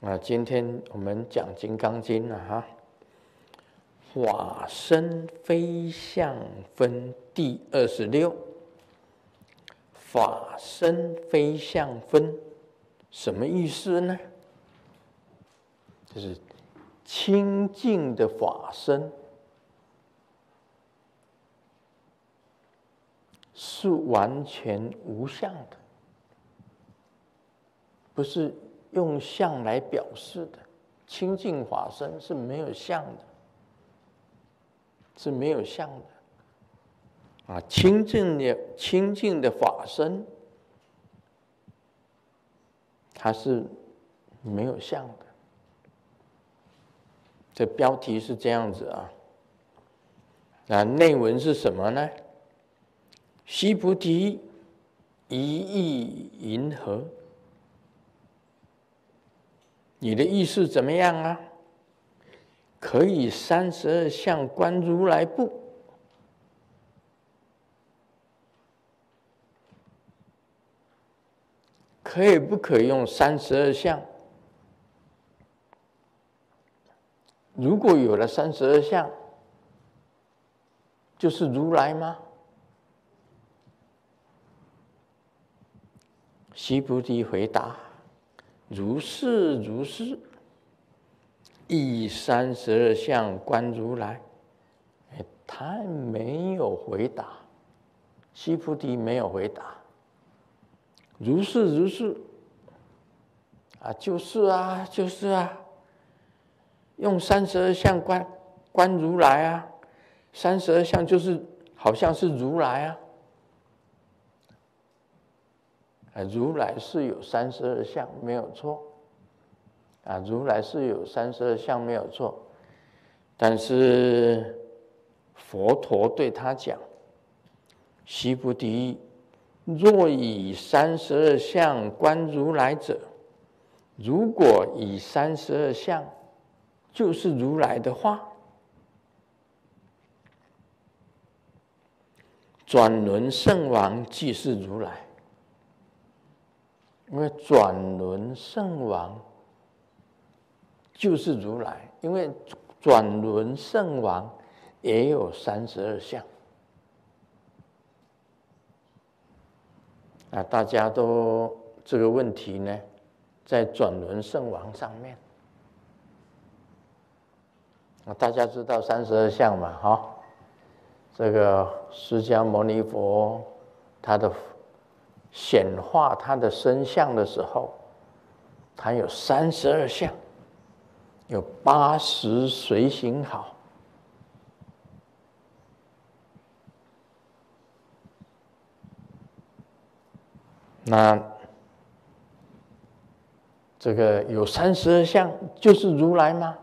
啊，今天我们讲《金刚经》了哈，《法身非相分》第二十六，《法身非相分》什么意思呢？就是清净的法身是完全无相的，不是。用相来表示的清净法身是没有相的，是没有相的啊！清净的清净的法身，它是没有相的。这标题是这样子啊，那内文是什么呢？须菩提，一意云何？你的意思怎么样啊？可以三十二相观如来不？可以不可以用三十二相？如果有了三十二相，就是如来吗？须菩提回答。如是如是，以三十二相观如来。哎，他没有回答，西菩提没有回答。如是如是，啊，就是啊，就是啊，用三十二相观观如来啊，三十二相就是好像是如来啊。如来是有三十二相，没有错。啊，如来是有三十二相，没有错。但是佛陀对他讲：“须菩提，若以三十二相观如来者，如果以三十二相就是如来的话，转轮圣王即是如来。”因为转轮圣王就是如来，因为转轮圣王也有三十二相。啊，大家都这个问题呢，在转轮圣王上面。啊，大家知道三十二相嘛？哈，这个释迦牟尼佛他的。显化他的身相的时候，他有三十二相，有八十随行好。那这个有三十二相，就是如来吗？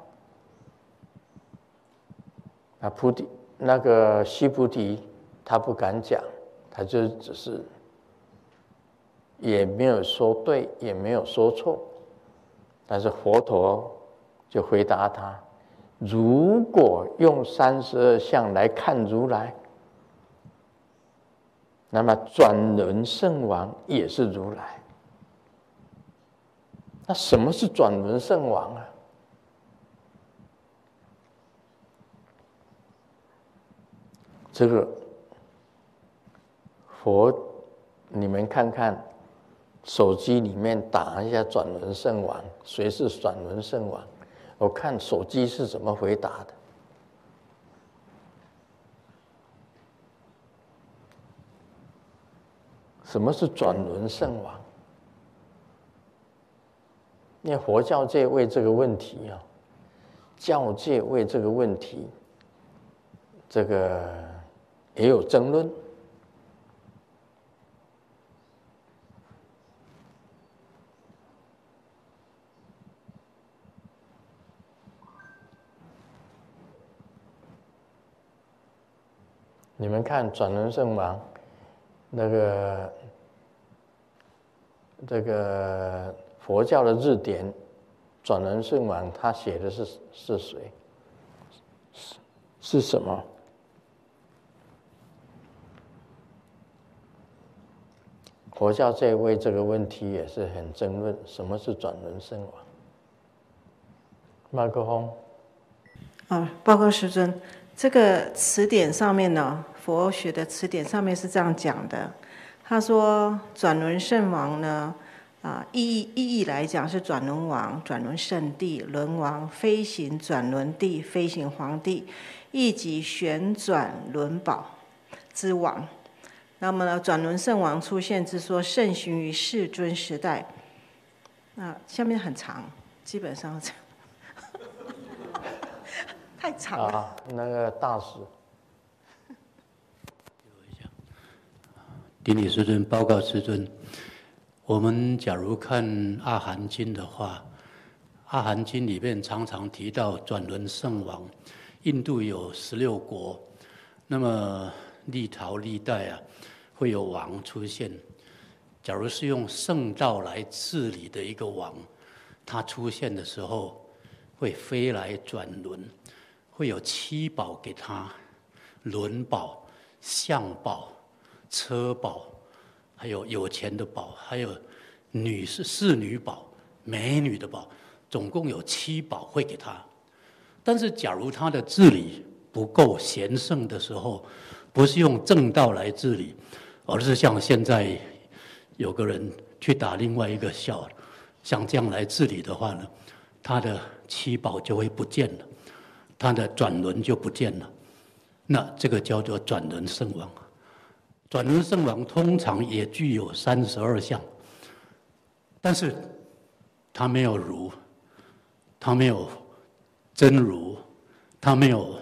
那菩提那个须菩提，他不敢讲，他就只是。也没有说对，也没有说错，但是佛陀就回答他：如果用三十二相来看如来，那么转轮圣王也是如来。那什么是转轮圣王啊？这个佛，你们看看。手机里面打一下转轮圣王，谁是转轮圣王？我看手机是怎么回答的。什么是转轮圣王？那佛教界为这个问题啊，教界为这个问题，这个也有争论。你们看转轮圣王，那个这个佛教的日典，转轮圣王他写的是是谁？是是什么？佛教在为这个问题也是很争论，什么是转轮圣王？麦克风。啊，报告师尊，这个词典上面呢，佛学的词典上面是这样讲的。他说，转轮圣王呢，啊，意义意义来讲是转轮王、转轮圣帝、轮王、飞行转轮帝、飞行皇帝，亦即旋转轮宝之王。那么呢，转轮圣王出现之说，盛行于世尊时代。那下面很长，基本上。太长了。啊，那个大师。顶礼师尊，报告师尊。我们假如看《阿含经》的话，《阿含经》里面常常提到转轮圣王。印度有十六国，那么历朝历代啊，会有王出现。假如是用圣道来治理的一个王，他出现的时候会飞来转轮。会有七宝给他，轮宝、相宝、车宝，还有有钱的宝，还有女士侍女宝、美女的宝，总共有七宝会给他。但是，假如他的治理不够贤圣的时候，不是用正道来治理，而是像现在有个人去打另外一个小，像这样来治理的话呢，他的七宝就会不见了。他的转轮就不见了，那这个叫做转轮圣王。转轮圣王通常也具有三十二相，但是他没有如，他没有真如，他没有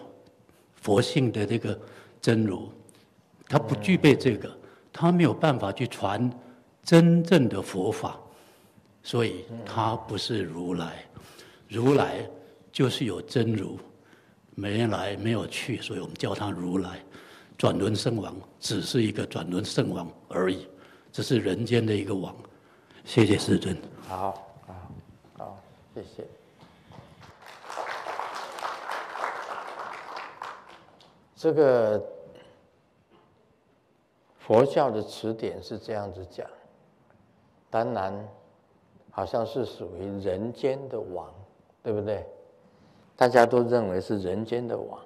佛性的这个真如，他不具备这个，他没有办法去传真正的佛法，所以他不是如来。如来就是有真如。没来，没有去，所以我们叫他如来。转轮圣王只是一个转轮圣王而已，只是人间的一个王。谢谢师尊。好，好，好，谢谢。这个佛教的词典是这样子讲，当然，好像是属于人间的王，对不对？大家都认为是人间的王。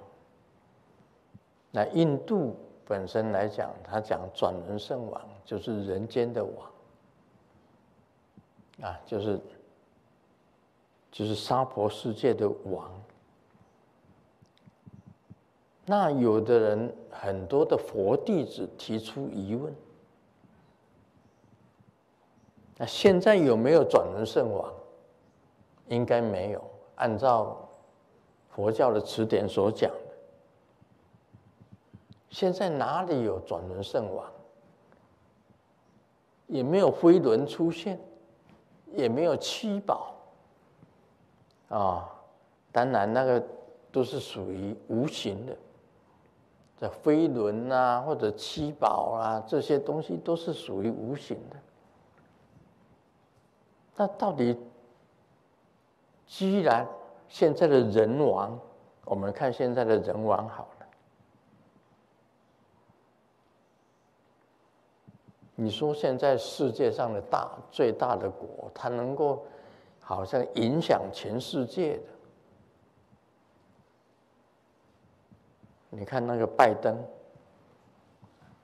那印度本身来讲，他讲转轮圣王就是人间的王，啊，就是就是娑婆世界的王。那有的人很多的佛弟子提出疑问：那现在有没有转轮圣王？应该没有，按照。佛教的词典所讲的，现在哪里有转轮圣王？也没有飞轮出现，也没有七宝啊。当然，那个都是属于无形的，这飞轮啊，或者七宝啊，这些东西都是属于无形的。那到底，居然现在的人王，我们看现在的人王好了。你说现在世界上的大最大的国，它能够好像影响全世界的？你看那个拜登，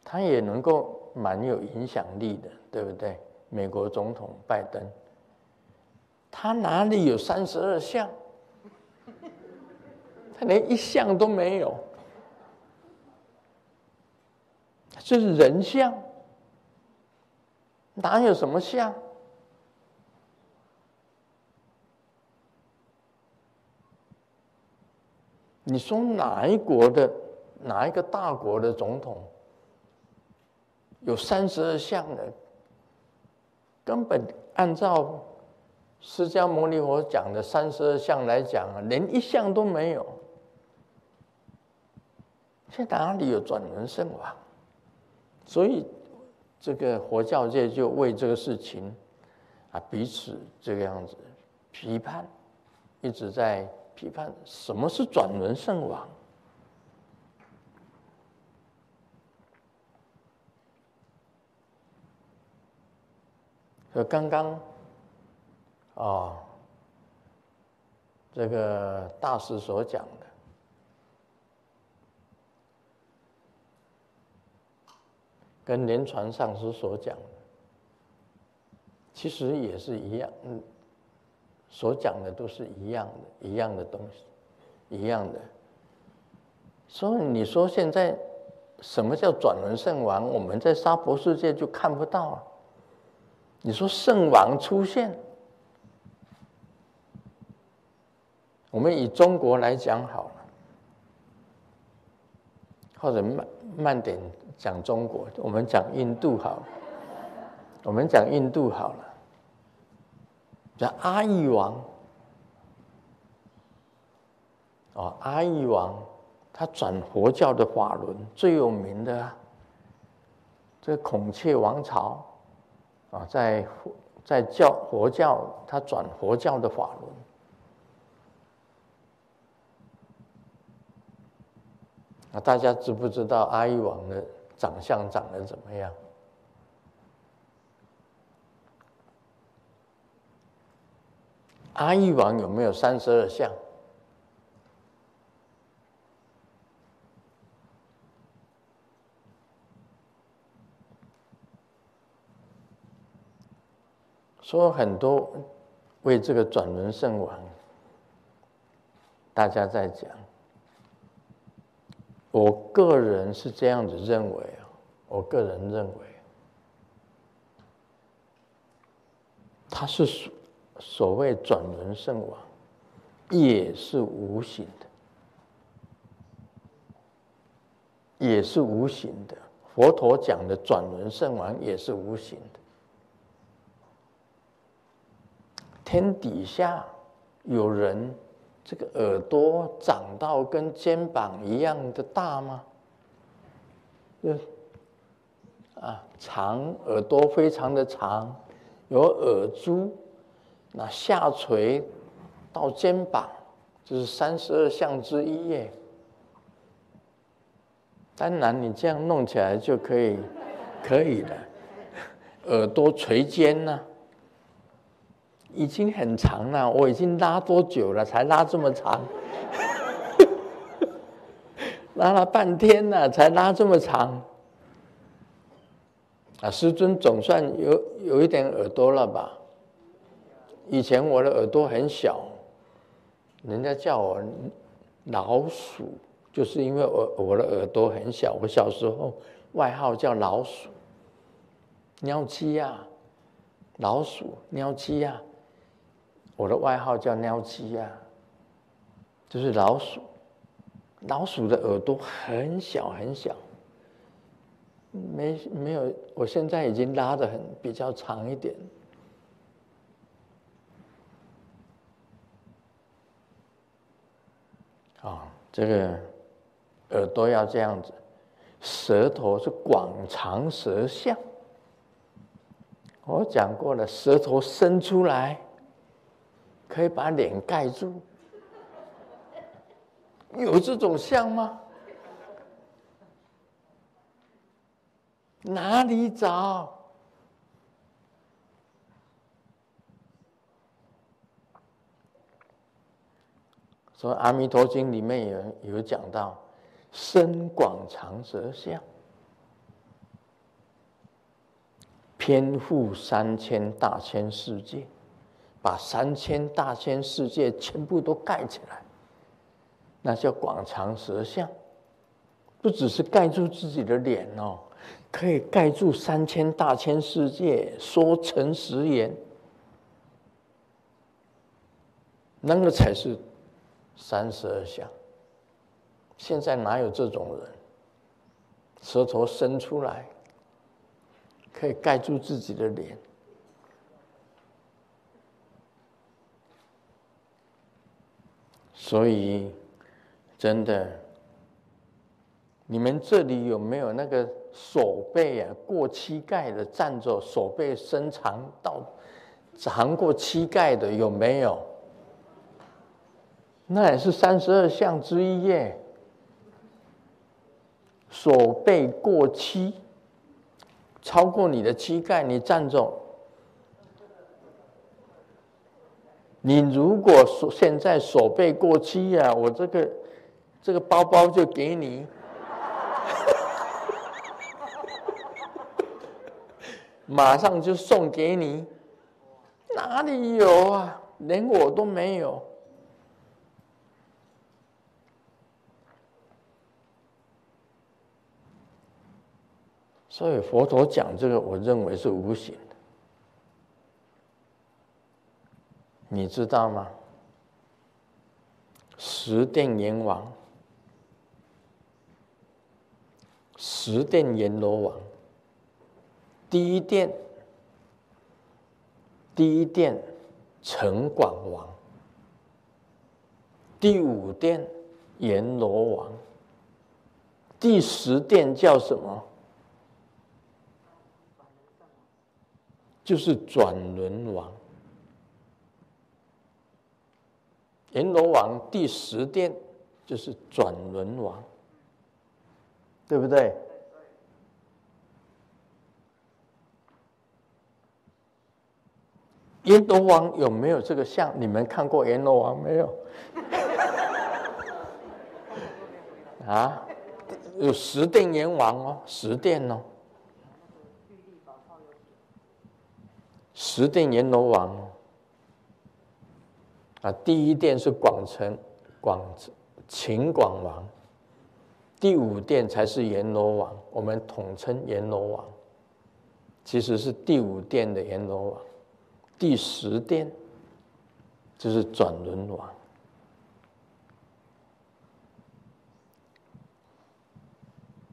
他也能够蛮有影响力的，对不对？美国总统拜登，他哪里有三十二项？他连一项都没有，这是人相，哪有什么相？你说哪一国的哪一个大国的总统有三十二相的？根本按照释迦牟尼佛讲的三十二相来讲啊，连一项都没有。在哪里有转轮圣王？所以这个佛教界就为这个事情啊，彼此这个样子批判，一直在批判什么是转轮圣王。和刚刚啊，这个大师所讲的，跟莲传上师所讲的，其实也是一样，嗯，所讲的都是一样的，一样的东西，一样的。所以你说现在什么叫转轮圣王？我们在娑婆世界就看不到了。你说圣王出现？我们以中国来讲好了，或者慢慢点讲中国，我们讲印度好了，我们讲印度好了，讲阿育王。哦，阿育王他转佛教的法轮最有名的啊，这孔雀王朝啊，在在教佛教，他转佛教的法轮。那大家知不知道阿育王的长相长得怎么样？阿育王有没有三十二相？说很多为这个转轮圣王，大家在讲。我个人是这样子认为啊，我个人认为，他是所谓转轮圣王，也是无形的，也是无形的。佛陀讲的转轮圣王也是无形的。天底下有人。这个耳朵长到跟肩膀一样的大吗？啊，长耳朵非常的长，有耳珠，那下垂到肩膀，就是三十二相之一耶。当然，你这样弄起来就可以，可以了，耳朵垂肩呢、已经很长了，我已经拉多久了？才拉这么长？拉了半天了，才拉这么长。啊，师尊总算有有一点耳朵了吧？以前我的耳朵很小，人家叫我老鼠，就是因为我我的耳朵很小。我小时候外号叫老鼠，尿鸡呀，老鼠，尿鸡呀。我的外号叫尿鸡呀，就是老鼠。老鼠的耳朵很小很小，没没有，我现在已经拉得很比较长一点。啊，这个耳朵要这样子，舌头是广长舌相。我讲过了，舌头伸出来。可以把脸盖住，有这种像吗？哪里找？所以《阿弥陀经》里面有有讲到，身广长舌相，遍覆三千大千世界。把三千大千世界全部都盖起来，那叫广长舌相。不只是盖住自己的脸哦，可以盖住三千大千世界，说诚实言，那个才是三十二相。现在哪有这种人？舌头伸出来，可以盖住自己的脸。所以，真的，你们这里有没有那个手背啊过膝盖的站着，手背伸长到长过膝盖的有没有？那也是三十二项之一耶。手背过膝，超过你的膝盖，你站着。你如果说现在手背过期呀、啊，我这个这个包包就给你，马上就送给你，哪里有啊？连我都没有。所以佛陀讲这个，我认为是无形你知道吗？十殿阎王，十殿阎罗王，第一殿，第一殿城广王，第五殿阎罗王，第十殿叫什么？就是转轮王，阎罗王第十殿就是转轮王，对不对？阎罗王有没有这个像？你们看过阎罗王没有？啊，有十殿阎王哦，十殿哦。十殿阎罗王啊，第一殿是广城广秦广王，第五殿才是阎罗王，我们统称阎罗王，其实是第五殿的阎罗王，第十殿就是转轮王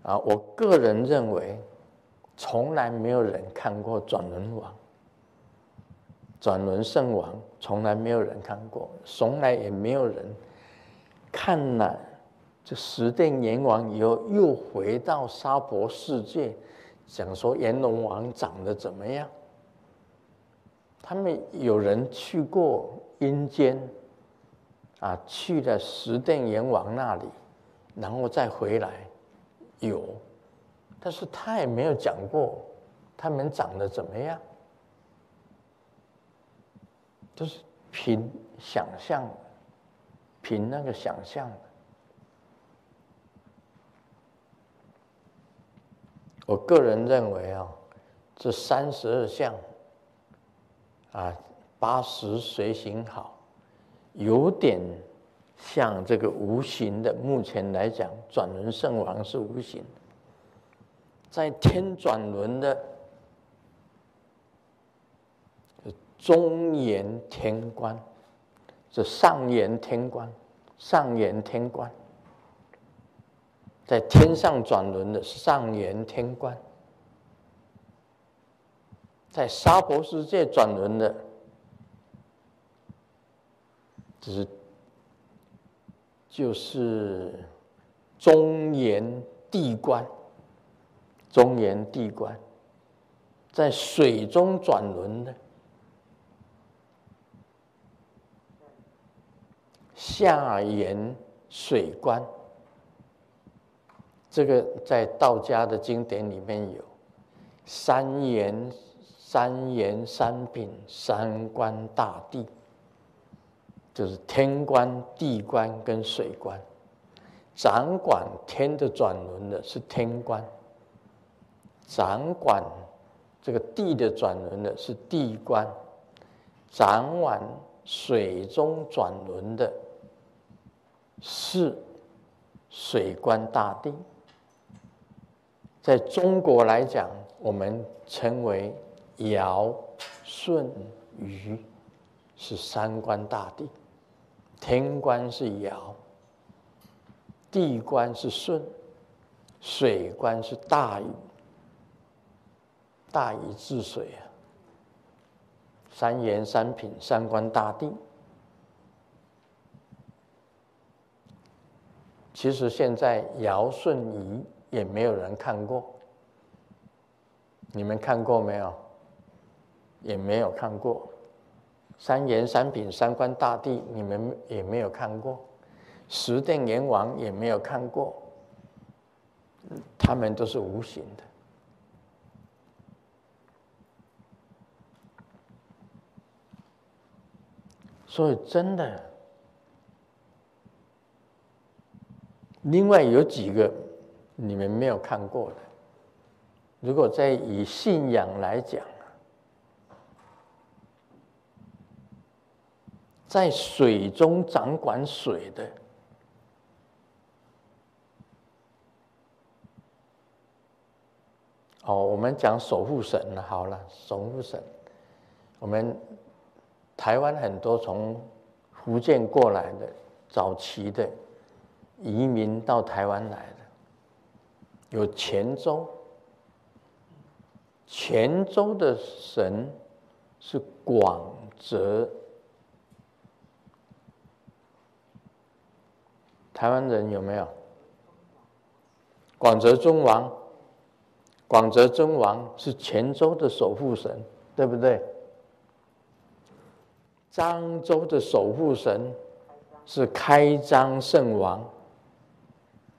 啊。我个人认为，从来没有人看过转轮王。转轮圣王从来没有人看过，从来也没有人看了这十殿阎王以后，又回到娑婆世界，讲说阎罗王长得怎么样？他们有人去过阴间，啊，去了十殿阎王那里，然后再回来，有，但是他也没有讲过他们长得怎么样。就是凭想象，凭那个想象。我个人认为啊，这三十二相啊，八十随行好，有点像这个无形的。目前来讲，转轮圣王是无形，在天转轮的。中炎天官，这上炎天官，上炎天官，在天上转轮的上炎天官，在娑婆世界转轮的，只是就是中炎地官，中炎地官，在水中转轮的。下炎水官，这个在道家的经典里面有三言、三言三品、三官大帝，就是天官、地官跟水官。掌管天的转轮的是天官，掌管这个地的转轮的是地官，掌管水中转轮的。是水官大帝，在中国来讲，我们称为尧、舜、禹，是三官大帝。天官是尧，地官是舜，水官是大禹。大禹治水啊，三言三品，三官大帝。其实现在尧舜禹也没有人看过，你们看过没有？也没有看过。三炎三品三官大帝，你们也没有看过。十殿阎王也没有看过，他们都是无形的。所以真的，另外有几个你们没有看过的，如果再以信仰来讲，在水中掌管水的。哦，我们讲守护神。好了，守护神，我们台湾很多从福建过来的早期的移民到台湾来的，有泉州，泉州的神是广泽，台湾人有没有？广泽尊王。广泽尊王是泉州的守护神，对不对？漳州的守护神是开漳圣王，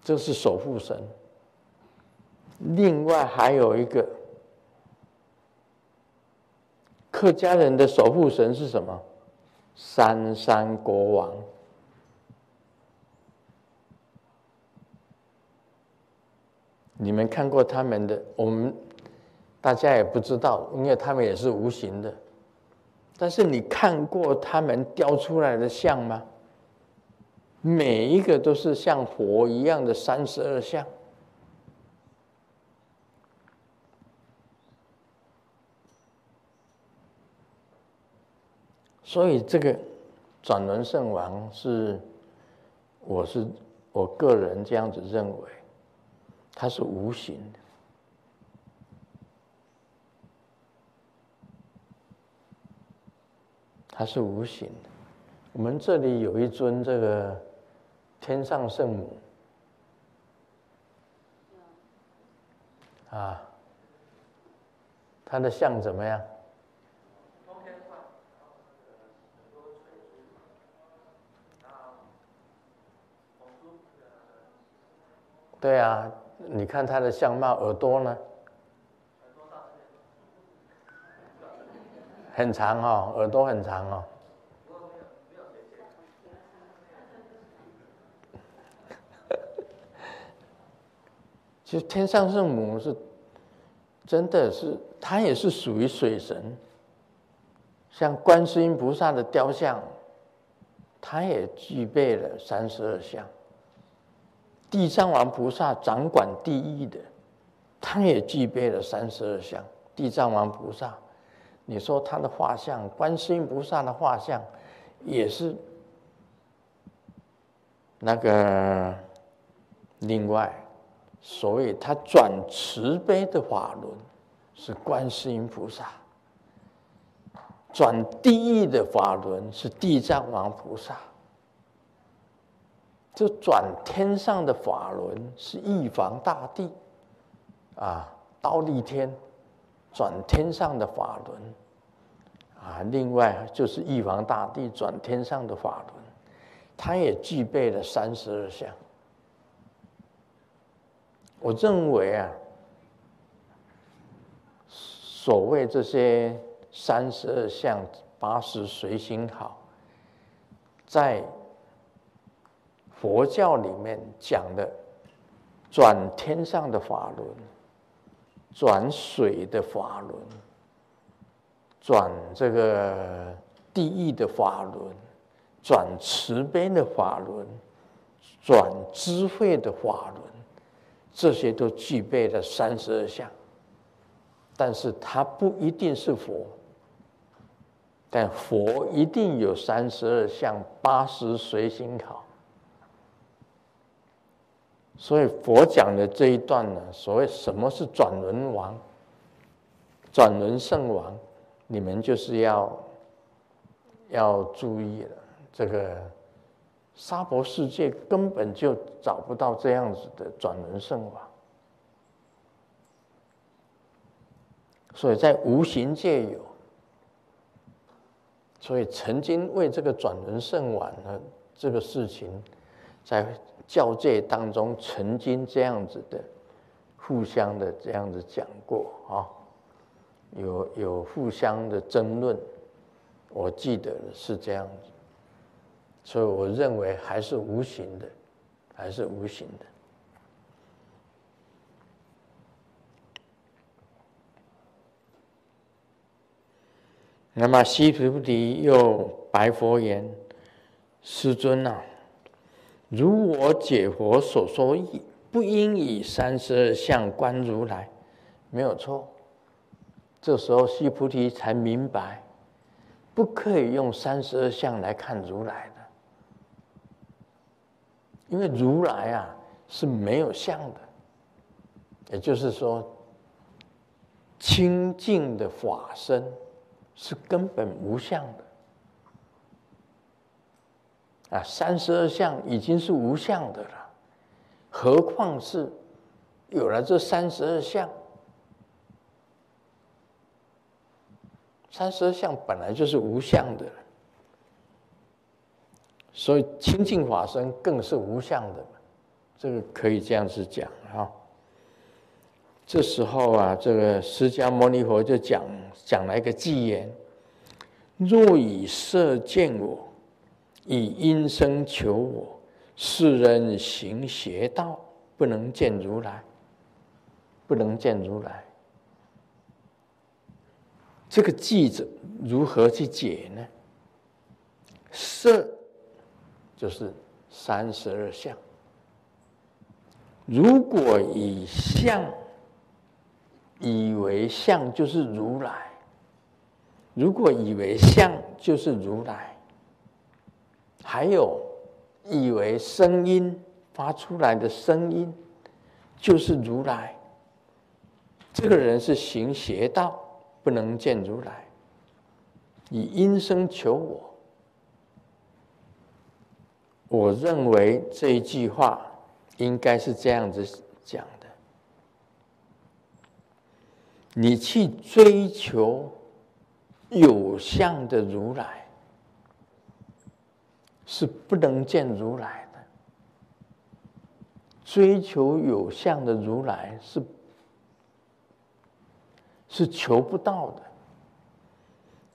这是守护神。另外还有一个客家人的守护神是什么？三山国王。你们看过他们的，我们大家也不知道，因为他们也是无形的。但是你看过他们雕出来的像吗？每一个都是像佛一样的三十二相。所以这个转轮圣王是，我是我个人这样子认为。它是无形的，它是无形的。我们这里有一尊这个天上圣母，啊，它的像怎么样？对啊。你看他的相貌，耳朵呢？很长哦，耳朵很长哦。其实天上圣母是，真的是，她也是属于水神。像观世音菩萨的雕像，他也具备了三十二相。地藏王菩萨掌管地狱的，他也具备了三十二相。地藏王菩萨，你说他的画像，观世音菩萨的画像，也是那个另外，所以他转慈悲的法轮是观世音菩萨，转地狱的法轮是地藏王菩萨。就转天上的法轮是玉皇大帝，啊，忉利天转天上的法轮，啊，另外就是玉皇大帝转天上的法轮，他也具备了三十二相。我认为啊，所谓这些三十二相、八十随心好，在。佛教里面讲的转天上的法轮，转水的法轮，转这个地狱的法轮，转慈悲的法轮，转智慧的法轮，这些都具备了三十二相。但是它不一定是佛，但佛一定有三十二相，八十随心考。所以佛讲的这一段呢，所谓什么是转轮王、转轮圣王，你们就是要要注意了。这个沙婆世界根本就找不到这样子的转轮圣王，所以在无形界有。所以曾经为这个转轮圣王呢这个事情，在。教界当中曾经这样子的，互相的这样子讲过啊，有有互相的争论，我记得是这样子。所以我认为还是无形的，还是无形的。那么须菩提又白佛言：“师尊啊，如我解佛所说义，不应以三十二相观如来。”没有错。这时候西菩提才明白，不可以用三十二相来看如来，因为如来啊是没有相的，也就是说，清净的法身。是根本无相的啊！三十二相已经是无相的了，何况是有了这三十二相？三十二相本来就是无相的了，所以清净法身更是无相的，这个可以这样子讲哈。这时候啊，这个释迦牟尼佛就讲讲了一个偈言：若以色见我，以音声求我，世人行邪道，不能见如来。不能见如来。这个偈子如何去解呢？色就是三十二相，如果以相。以为相就是如来，如果以为相就是如来，还有以为声音发出来的声音就是如来，这个人是行邪道，不能见如来。以音声求我，我认为这一句话应该是这样子讲的。你去追求有相的如来，是不能见如来的。追求有相的如来是是求不到的。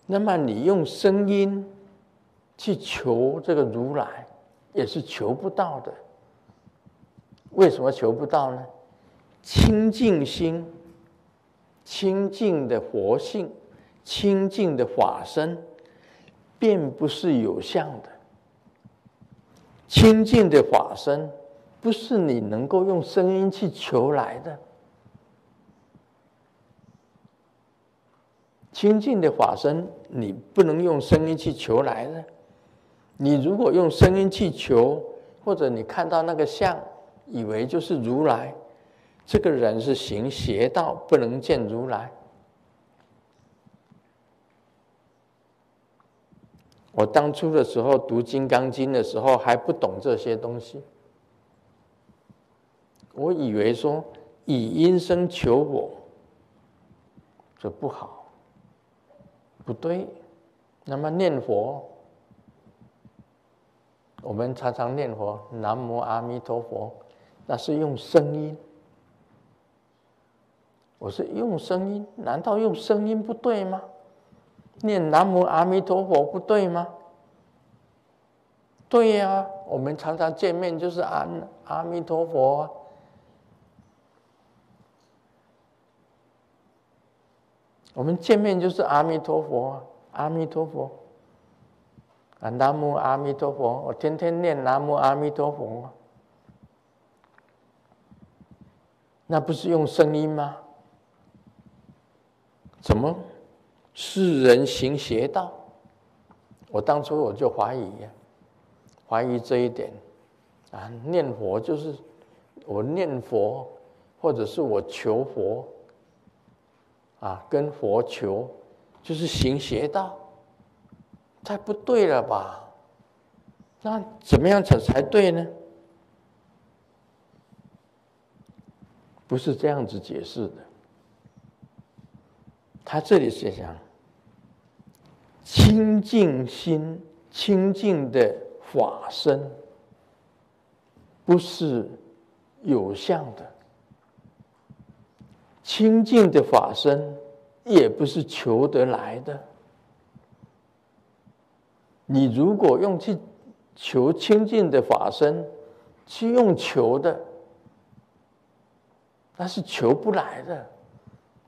那么你用声音去求这个如来，也是求不到的。为什么求不到呢？清净心。清净的佛性，清净的法身，并不是有相的。清净的法身，不是你能够用声音去求来的。清净的法身，你不能用声音去求来的。你如果用声音去求，或者你看到那个相，以为就是如来。这个人是行邪道，不能见如来。我当初的时候读《金刚经》的时候还不懂这些东西，我以为说以音声求我，这不好，不对。那么念佛，我们常常念佛，南无阿弥陀佛，那是用声音。我是用声音，难道用声音不对吗？念南无阿弥陀佛不对吗？对呀、我们常常见面就是阿阿弥陀佛、我们见面就是阿弥陀佛、啊，阿弥陀佛。啊，南无阿弥陀佛，我天天念南无阿弥陀佛、那不是用声音吗？怎么，世人行邪道？我当初我就怀疑呀，怀疑这一点，啊，念佛就是我念佛，或者是我求佛，啊，跟佛求，就是行邪道，太不对了吧？那怎么样才才对呢？不是这样子解释的。他这里是讲清净心、清净的法身，不是有相的；清净的法身，也不是求得来的。你如果用去求清净的法身，去用求的，那是求不来的，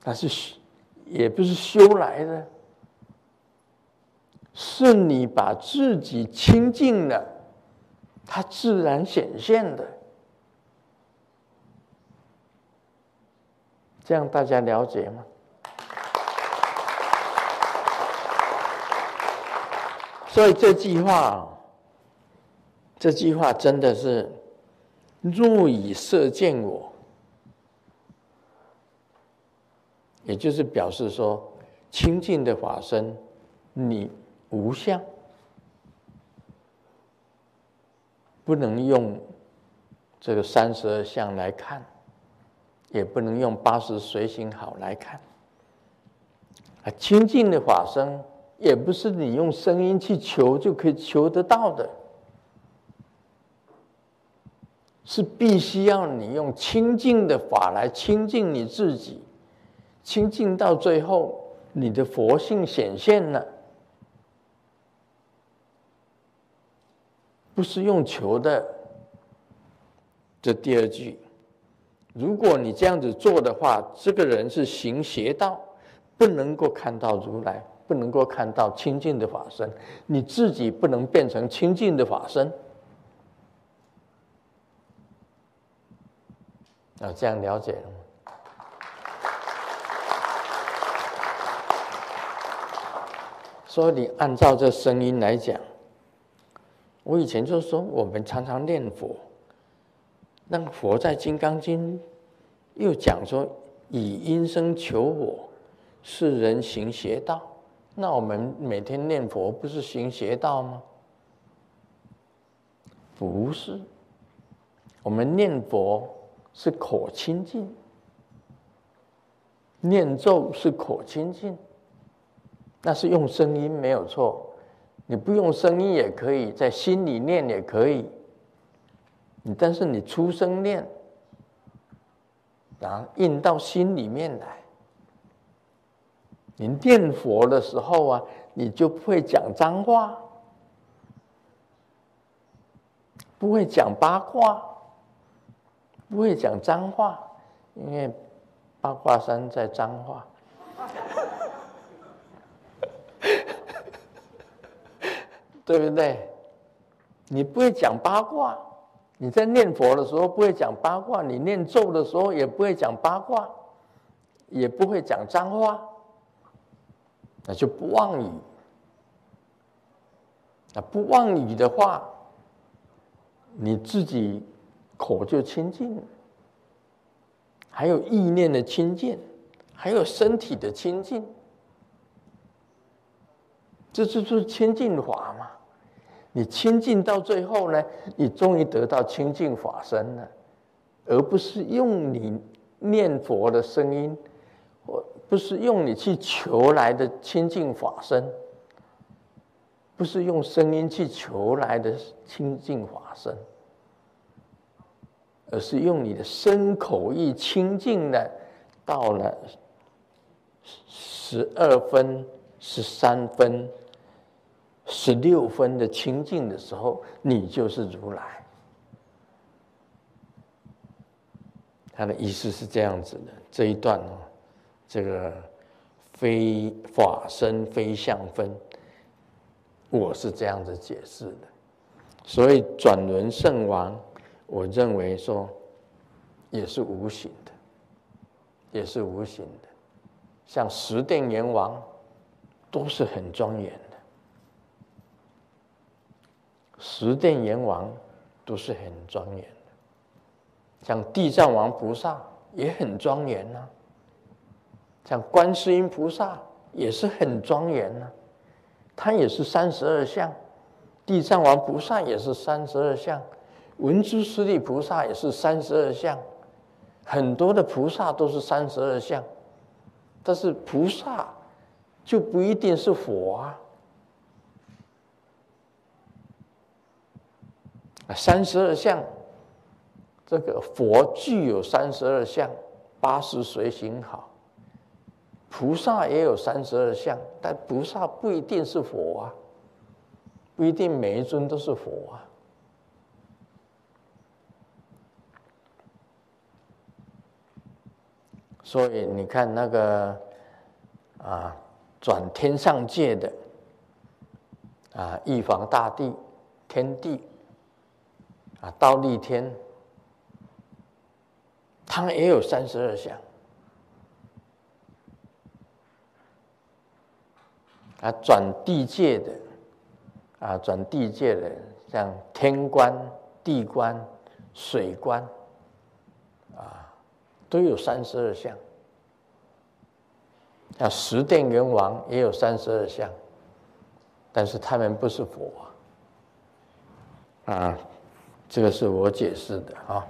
那是也不是修来的，是你把自己清净了，它自然显现的。这样大家了解吗？所以这句话，这句话真的是若以色见我，也就是表示说，清净的法身，你无相，不能用这个三十二相来看，也不能用八十随形好来看，啊，清净的法身。也不是你用声音去求就可以求得到的，是必须要你用清净的法来清净你自己，清净到最后，你的佛性显现了，不是用求的。这第二句，如果你这样子做的话，这个人是行邪道，不能够看到如来。不能够看到清净的法身，你自己不能变成清净的法身。啊，这样了解了？所以你按照这声音来讲，我以前就说，我们常常念佛，那佛在《金刚经》又讲说，以音声求我，是人行邪道。那我们每天念佛不是行邪道吗？不是，我们念佛是口清净，念咒是口清净，那是用声音没有错，你不用声音也可以，在心里念也可以，你但是你出声念，然后印到心里面来。你念佛的时候啊，你就不会讲脏话，不会讲八卦，不会讲脏话，因为八卦山在脏话，对不对？你不会讲八卦，你在念佛的时候不会讲八卦，你念咒的时候也不会讲八卦，也不会讲脏话。那就不妄语。那不妄语的话，你自己口就清净，还有意念的清净，还有身体的清净，这就是清净法嘛。你清净到最后呢，你终于得到清净法身了，而不是用你念佛的声音或。不是用你去求来的清净法身，不是用声音去求来的清净法身，而是用你的身口意清净的，到了十二分、十三分、十六分的清净的时候，你就是如来。他的意思是这样子的，这一段哦。这个非法身非相分，我是这样子解释的。所以转轮圣王，我认为说也是无形的，也是无形的。像十殿阎王都是很庄严的，十殿阎王都是很庄严的。像地藏王菩萨也很庄严呐。像观世音菩萨也是很庄严呢，他也是三十二相，地藏王菩萨也是三十二相，文殊师利菩萨也是三十二相，很多的菩萨都是三十二相，但是菩萨就不一定是佛啊。三十二相，这个佛具有三十二相，八十随行好。菩萨也有三十二相，但菩萨不一定是佛啊，不一定每一尊都是佛啊。所以你看那个啊，转天上界的啊，玉皇大帝、天帝啊，忉利天，他也有三十二相。啊，转地界的，啊，转地界的，像天官、地官、水官，啊，都有三十二相。像十殿阎王也有三十二相，但是他们不是佛啊。这个是我解释的啊。